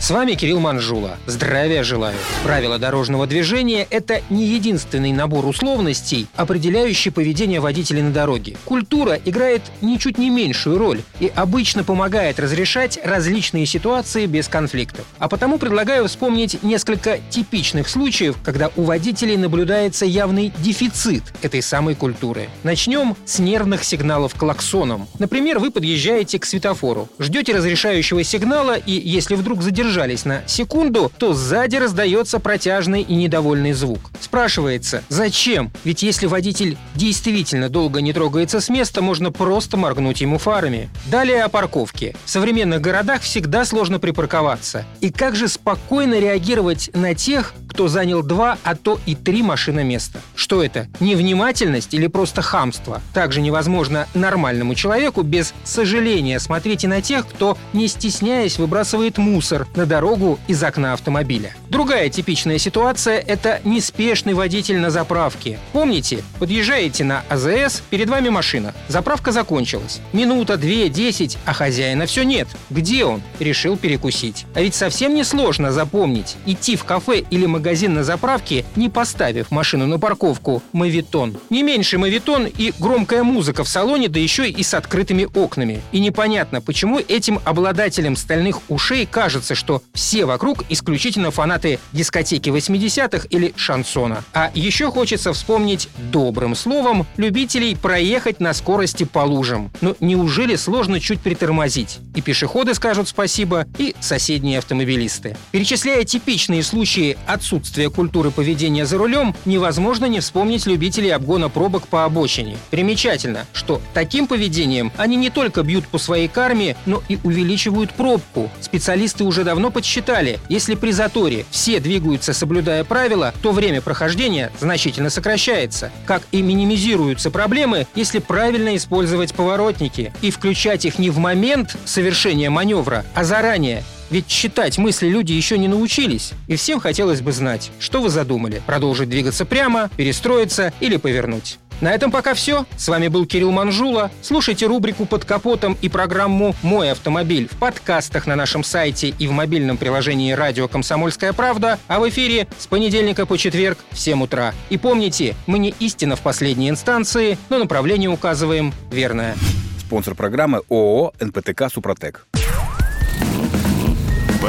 С вами Кирилл Манжула. Здравия желаю. Правила дорожного движения – это не единственный набор условностей, определяющий поведение водителей на дороге. Культура играет ничуть не меньшую роль и обычно помогает разрешать различные ситуации без конфликтов. А потому предлагаю вспомнить несколько типичных случаев, когда у водителей наблюдается явный дефицит этой самой культуры. Начнем с нервных сигналов клаксоном. Например, вы подъезжаете к светофору, ждете разрешающего сигнала и, если вдруг задержались на секунду, то сзади раздается протяжный и недовольный звук. Спрашивается, зачем? Ведь если водитель действительно долго не трогается с места, можно просто моргнуть ему фарами. Далее о парковке. В современных городах всегда сложно припарковаться. И как же спокойно реагировать на тех, кто занял два, а то и три машины места? Что это? Невнимательность или просто хамство? Также невозможно нормальному человеку без сожаления смотреть и на тех, кто, не стесняясь, выбрасывает мусор на дорогу из окна автомобиля. Другая типичная ситуация – это неспешный водитель на заправке. Помните, подъезжаете на АЗС, перед вами машина. Заправка закончилась. Минута, две, десять, а хозяина все нет. Где он? Решил перекусить. А ведь совсем не сложно запомнить. Идти в кафе или магазин на заправке, не поставив машину на парковку, мавитон. Не меньше мавитон и громкая музыка в салоне, да еще и с открытыми окнами. И непонятно, почему этим обладателям стальных ушей кажется, что все вокруг исключительно фанаты дискотеки 80-х или шансона. А еще хочется вспомнить добрым словом любителей проехать на скорости по лужам. Но неужели сложно чуть притормозить? И пешеходы скажут спасибо, и соседние автомобилисты. Перечисляя типичные случаи отсутствия культуры поведения за рулем, невозможно не вспомнить любителей обгона пробок по обочине. Примечательно, что таким поведением они не только бьют по своей карме, но и увеличивают пробку. Специалисты уже давно подсчитали, если при заторе все двигаются соблюдая правила, то время прохождения значительно сокращается. Как и минимизируются проблемы, если правильно использовать поворотники и включать их не в момент совершения маневра, а заранее, ведь читать мысли люди еще не научились. И всем хотелось бы знать, что вы задумали. Продолжить двигаться прямо, перестроиться или повернуть. На этом пока все. С вами был Кирилл Манжула. Слушайте рубрику «Под капотом» и программу «Мой автомобиль» в подкастах на нашем сайте и в мобильном приложении «Радио Комсомольская правда», а в эфире с понедельника по четверг в 7 утра. И помните, мы не истина в последней инстанции, но направление указываем верное. Спонсор программы ООО «НПТК Супротек».